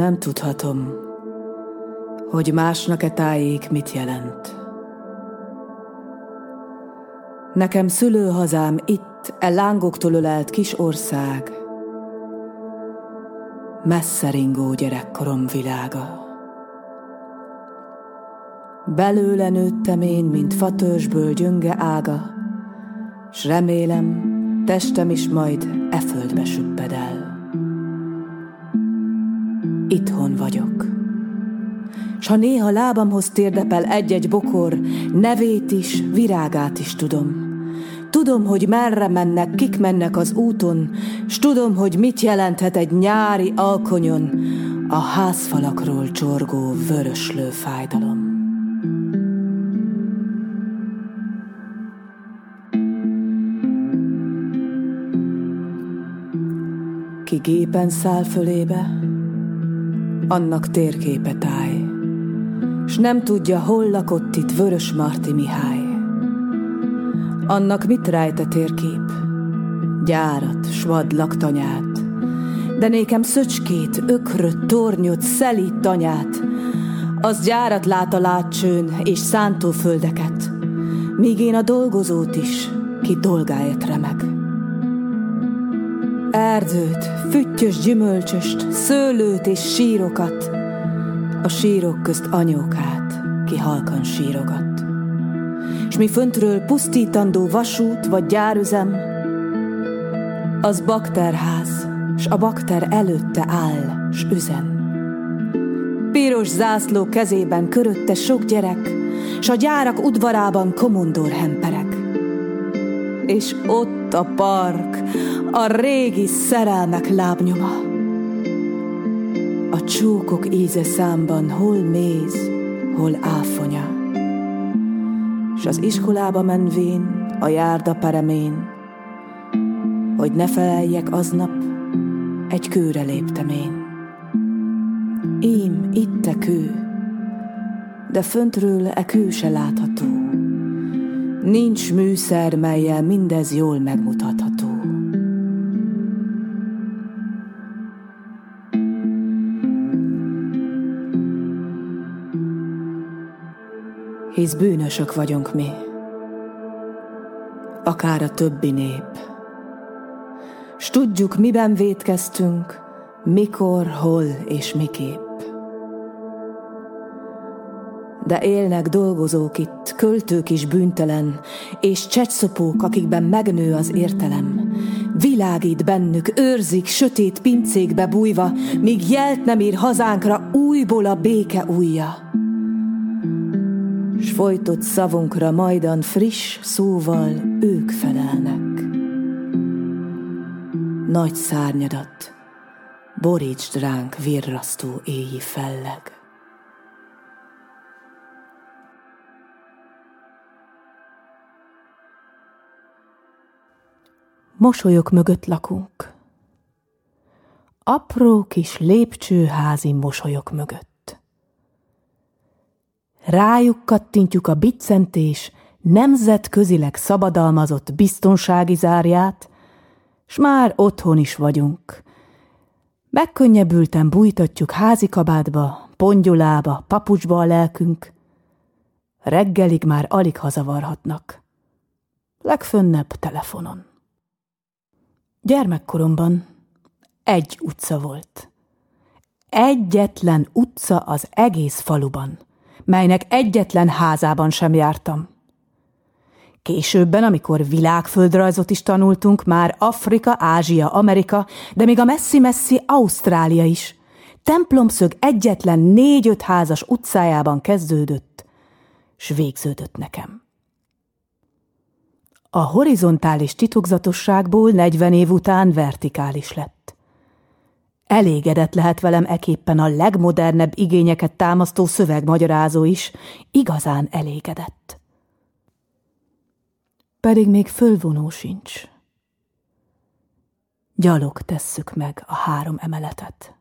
Nem tudhatom, hogy másnak-e tájék mit jelent. Nekem szülőhazám itt, e lángoktól ölelt kis ország, messze ringó gyerekkorom világa. Belőle nőttem én, mint fatörzsből gyönge ága, s remélem, testem is majd e földbe süpped el. Itthon vagyok. S ha néha lábamhoz térdepel egy-egy bokor, nevét is, virágát is tudom. Tudom, hogy merre mennek, kik mennek az úton, s tudom, hogy mit jelenthet egy nyári alkonyon a házfalakról csorgó vöröslő fájdalom. Ki gépen száll fölébe, annak térképe táj, s nem tudja, hol lakott itt Vörös Marti Mihály. Annak mit rejt a térkép? Gyárat, svad laktanyát, de nékem szöcskét, ökröt, tornyot, szelít tanyát, az gyárat lát a látcsőn és szántóföldeket, míg én a dolgozót is, ki dolgáért remeg. Erdőt, füttyös gyümölcsöst, szőlőt és sírokat, a sírok közt anyókát, ki halkan sírogat. S mi föntről pusztítandó vasút vagy gyárüzem, az bakterház, s a bakter előtte áll, s üzen. Piros zászló kezében körötte sok gyerek, s a gyárak udvarában komondor hemperek. És ott a park, a régi szerelmek lábnyoma. A csókok íze számban hol méz, hol áfonya. S az iskolába menvén, a járda peremén, hogy ne feleljek aznap, egy kőre léptem én. Ím, itt a kő, de föntről e kő se látható. Nincs műszer, melyel mindez jól megmutatható. Hisz bűnösök vagyunk mi, akár a többi nép. S tudjuk, miben vétkeztünk, mikor, hol és miképp. De élnek dolgozók itt, költők is bűntelen, és csecsszopók, akikben megnő az értelem. Világít bennük, őrzik sötét pincékbe bújva, míg jelt nem ír hazánkra újból a béke újja folytott szavunkra majdan friss szóval ők felelnek. Nagy szárnyadat, borítsd ránk virrasztó éji felleg. Mosolyok mögött lakunk. Apró kis lépcsőházi mosolyok mögött. Rájuk kattintjuk a biccentés nemzetközileg szabadalmazott biztonsági zárját, s már otthon is vagyunk. Megkönnyebbülten bújtatjuk házi kabátba, pongyolába, papucsba a lelkünk. Reggelig már alig hazavarhatnak. Legfönnebb telefonon. Gyermekkoromban egy utca volt. Egyetlen utca az egész faluban – melynek egyetlen házában sem jártam. Későbben, amikor világföldrajzot is tanultunk, már Afrika, Ázsia, Amerika, de még a messzi-messzi Ausztrália is. Templomszög egyetlen négy-öt házas utcájában kezdődött, s végződött nekem. A horizontális titokzatosságból 40 év után vertikális lett. Elégedett lehet velem eképpen a legmodernebb igényeket támasztó szövegmagyarázó is, igazán elégedett. Pedig még fölvonó sincs. Gyalog tesszük meg a három emeletet.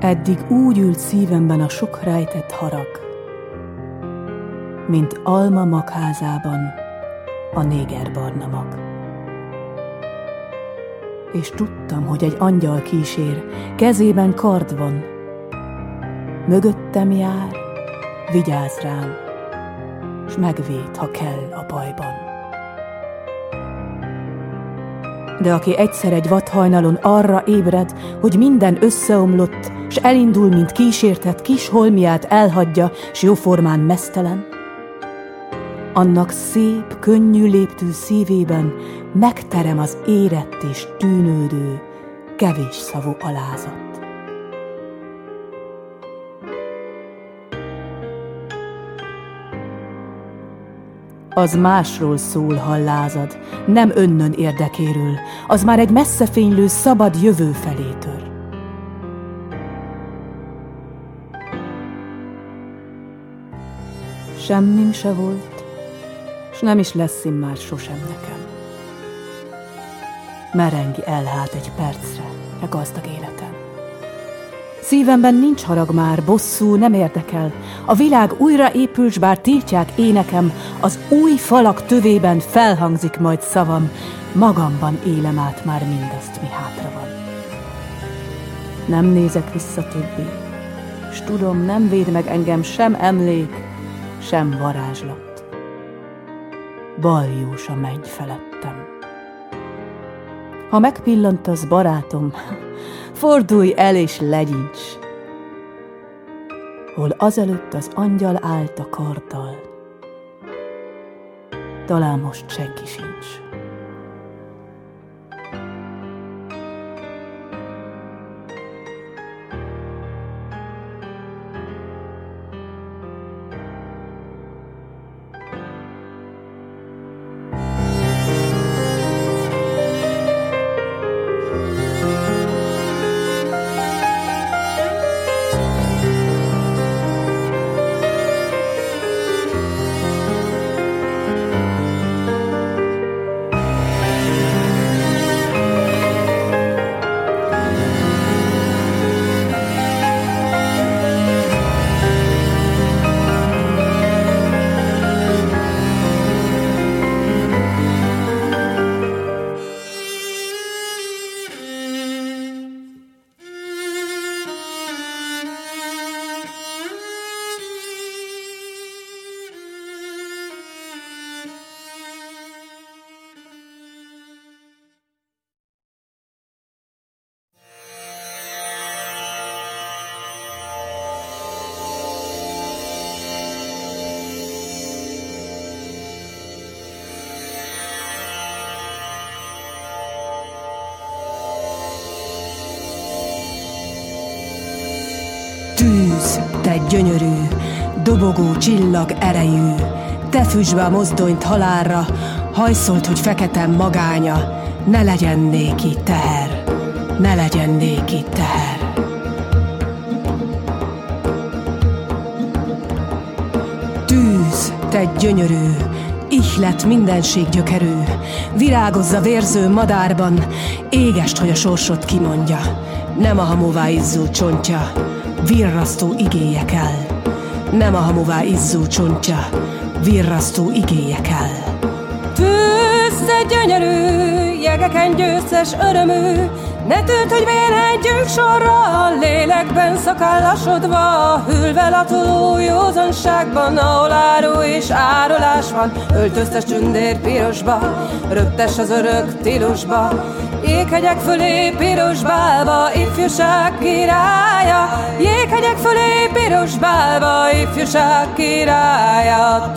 Eddig úgy ült szívemben a sok rejtett harag, mint alma magházában a néger barna mag és tudtam, hogy egy angyal kísér, kezében kard van. Mögöttem jár, vigyáz rám, s megvéd, ha kell a bajban. De aki egyszer egy vadhajnalon arra ébred, hogy minden összeomlott, s elindul, mint kísértett kis holmiát elhagyja, s jóformán mesztelen, annak szép, könnyű léptű szívében megterem az érett és tűnődő, kevés szavú alázat. Az másról szól, ha lázad, nem önnön érdekéről, az már egy messzefénylő, szabad jövő felé tör. Semmim se volt, s nem is lesz már sosem nekem. Merengi el hát egy percre e gazdag életem. Szívemben nincs harag már, bosszú nem érdekel. A világ újra épül, s bár tiltják énekem, az új falak tövében felhangzik majd szavam, magamban élem át már mindazt, mi hátra van. Nem nézek vissza többé, s tudom, nem véd meg engem sem emlék, sem varázslat. Baljós a menny felettem. Ha megpillantasz, barátom, fordulj el és legyints. Hol azelőtt az angyal állt a karddal, talán most senki sincs. Gyönyörű, dobogó csillag erejű, te füsd be a mozdonyt halálra, hajszolt, hogy feketem magánya, ne legyen néki teher, ne legyen néki teher. Tűz, te gyönyörű, ihlet mindenség gyökerű, virágozza vérző madárban, égest, hogy a sorsot kimondja, nem a hamová izzó csontja, virrasztó igéje kell. Nem a hamuvá izzó csontja, virrasztó igéje kell. Tűzze gyönyörű, jegeken győztes örömű, ne tűnt, hogy vérhegyünk sorra, lélekben szakállasodva, hűlve latoló józanságban, ahol áru és árulás van, öltöztes tündér pirosba, röptes az örök tilosba, Jéghegyek fölé piros bálva, ifjúság királya, piros bálva, ifjúság királya.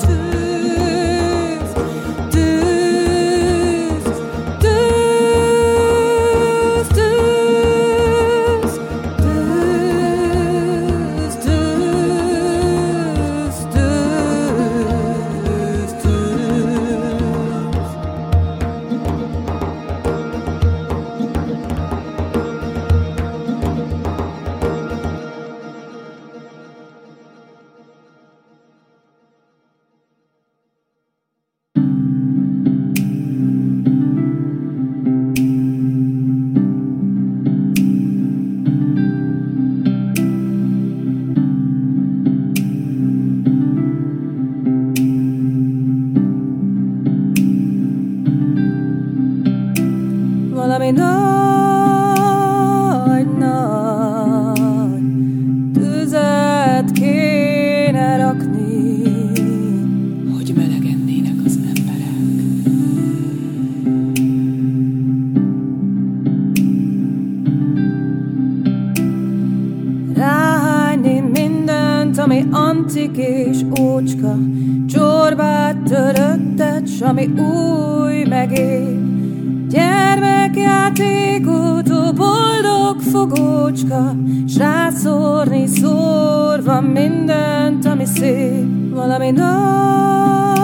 nagy-nagy tüzet kéne rakni, hogy melegennének az emberek. Ráhányni mindent, ami antik és ócska, csorbát töröttet, ami új megél, gyermek Gyermekjátékotó boldog fogócska, s rászórni szórva mindent, ami szép, valami nagy,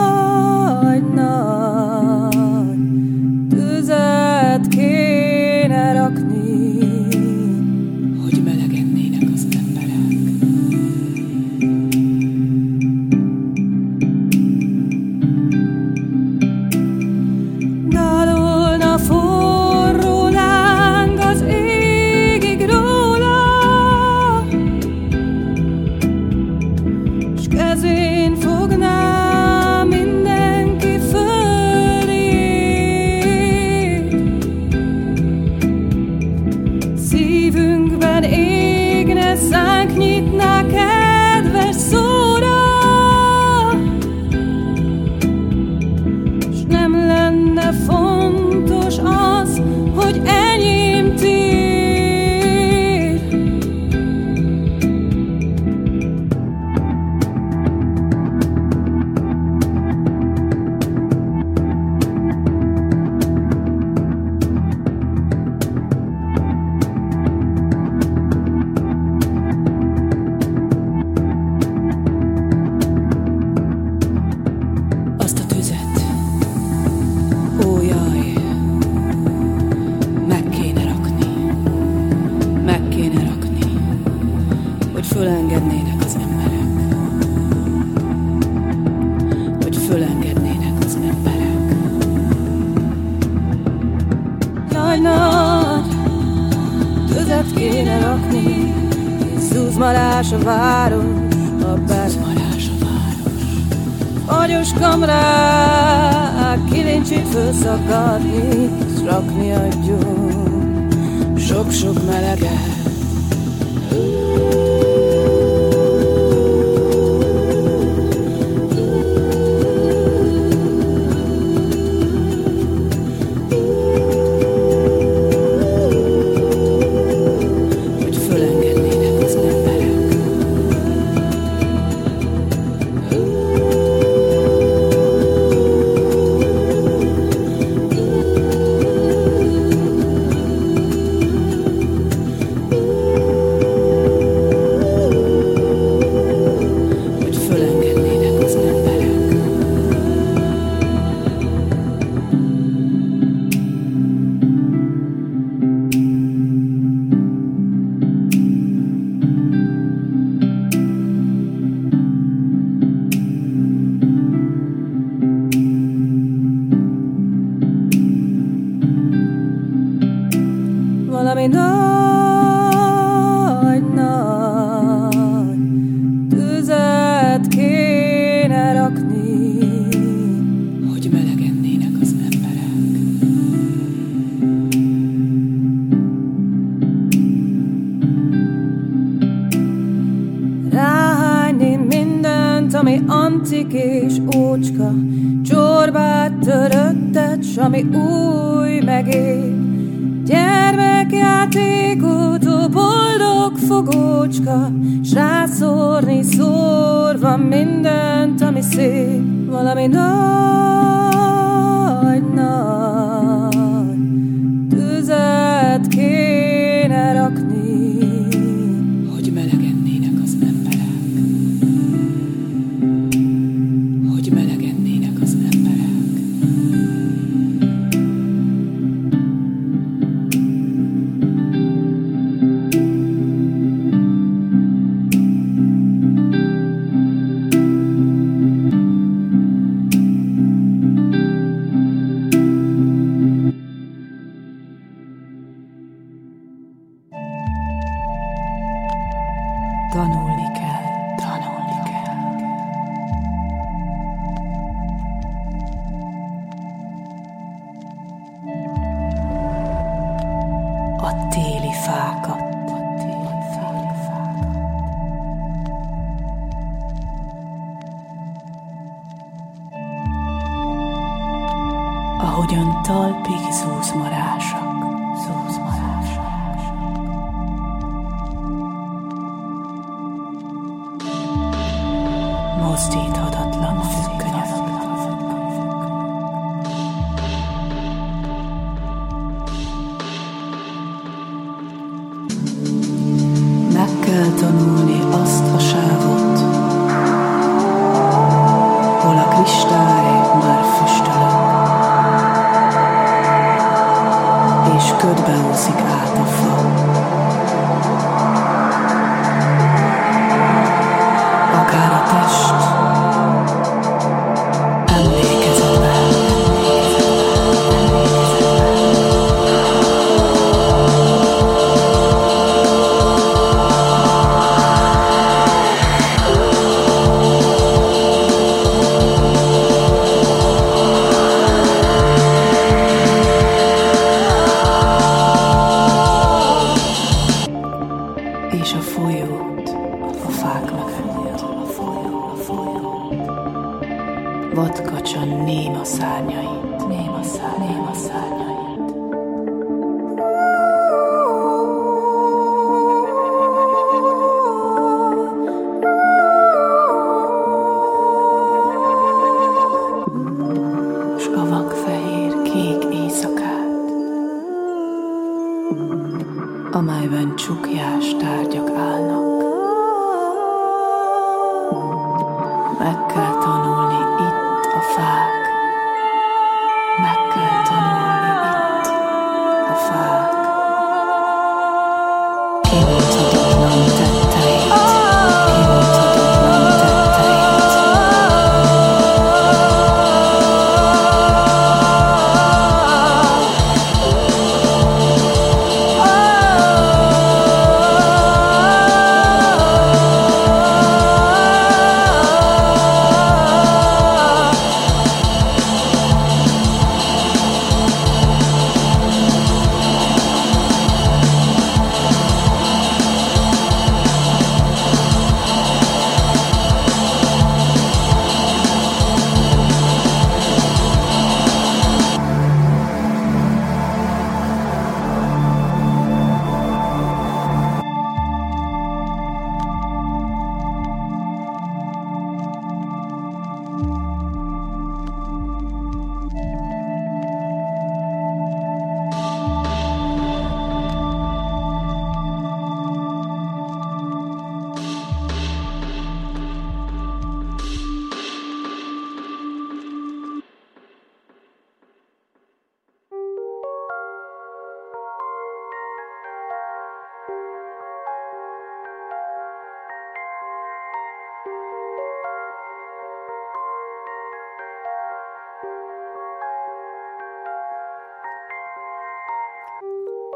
szakadni, és rakni a gyó. Sok-sok meleget. ami antik és ócska, csorbát töröttet, ami új megél. Gyermekjátékotó boldog fogócska, s rászórni szórva mindent, ami szép, valami nagy.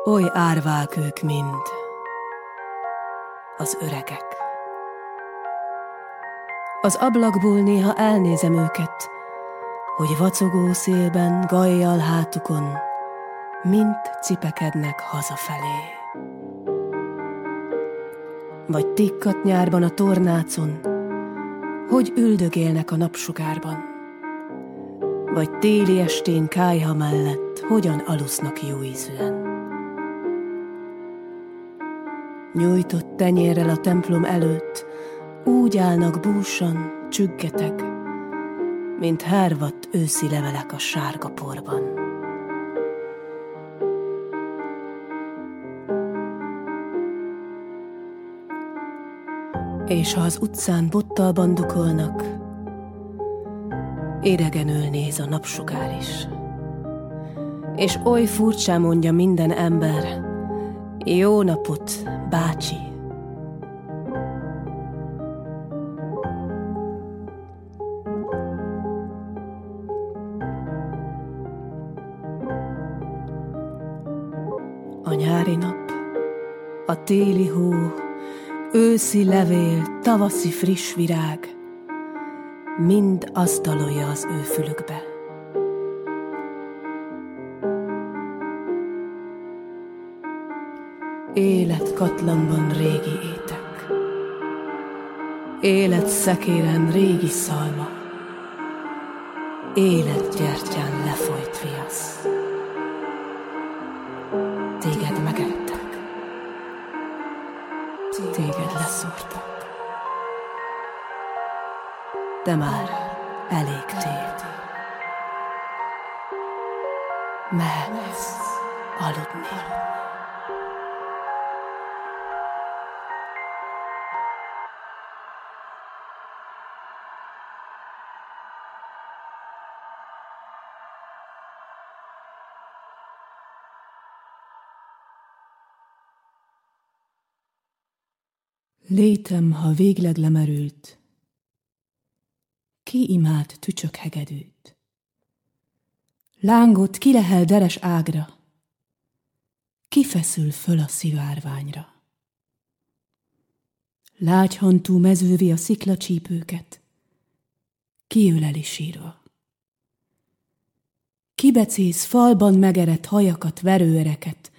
Oly árvák ők mind, az öregek. Az ablakból néha elnézem őket, hogy vacogó szélben, gajjal hátukon, mint cipekednek hazafelé. Vagy tikkat nyárban a tornácon, hogy üldögélnek a napsugárban, vagy téli estén kájha mellett, hogyan alusznak jó ízűen. Nyújtott tenyérrel a templom előtt, úgy állnak búsan, csüggeteg, mint hervadt őszi levelek a sárga porban. És ha az utcán bottal bandukolnak, éregenül néz a napsugár is. És oly furcsán mondja minden ember, jó napot, bácsi! A nyári nap, a téli hó, őszi levél, tavaszi friss virág, mind azt dalolja az ő fülükbe. Élet katlanban régi étek, élet szekéren régi szalma, élet gyertyán lefolyt viasz. Téged megettek, téged leszúrtak. de már elég tél. Mehetsz aludni. Létem, ha végleg lemerült, ki imád tücsök hegedűt? Lángot ki lehel deres ágra, ki feszül föl a szivárványra? Lágyhantú mezővi a sziklacsípőket, ki öleli sírva? Kibecész falban megerett hajakat, verőereket,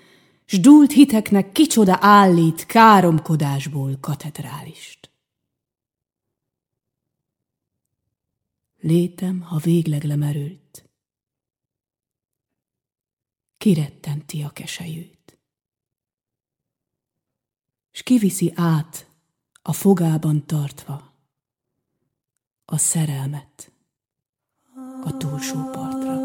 s dúlt hiteknek kicsoda állít káromkodásból katedrálist. Létem, ha végleg lemerült, kirettenti a kesejűt, s kiviszi át a fogában tartva a szerelmet a túlsó partra.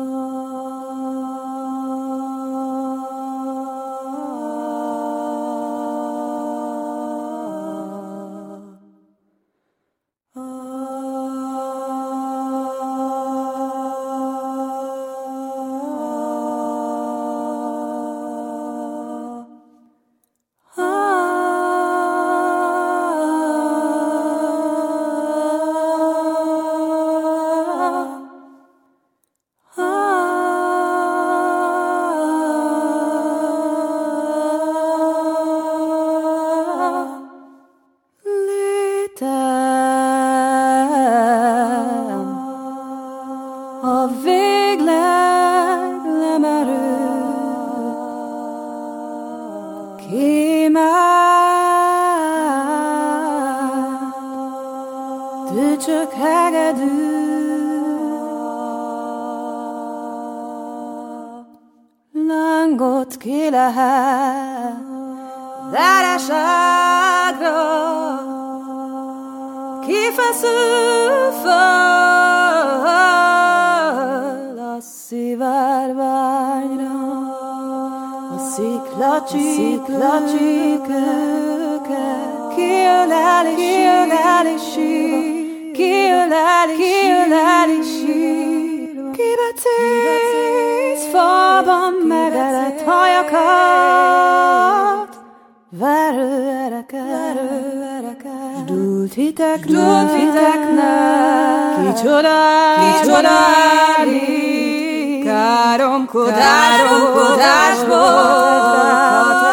kiöleli sír, kiöleli kiöleli sír, kibecész falban megelet hajakat, verő ereket, s dúlt hitek, dúlt hiteknek, kicsodál, kicsodál, káromkodásból, káromkodásból,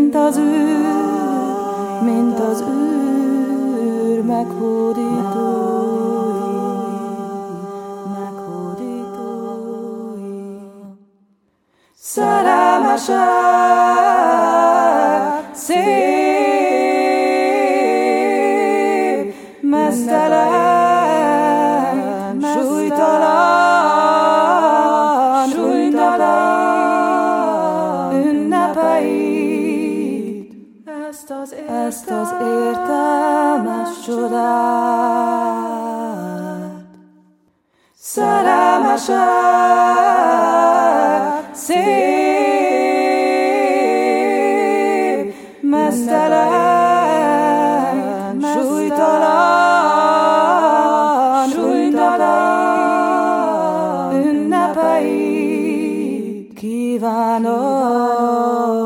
mint az őr, mint az őr meghódító. Ivanov.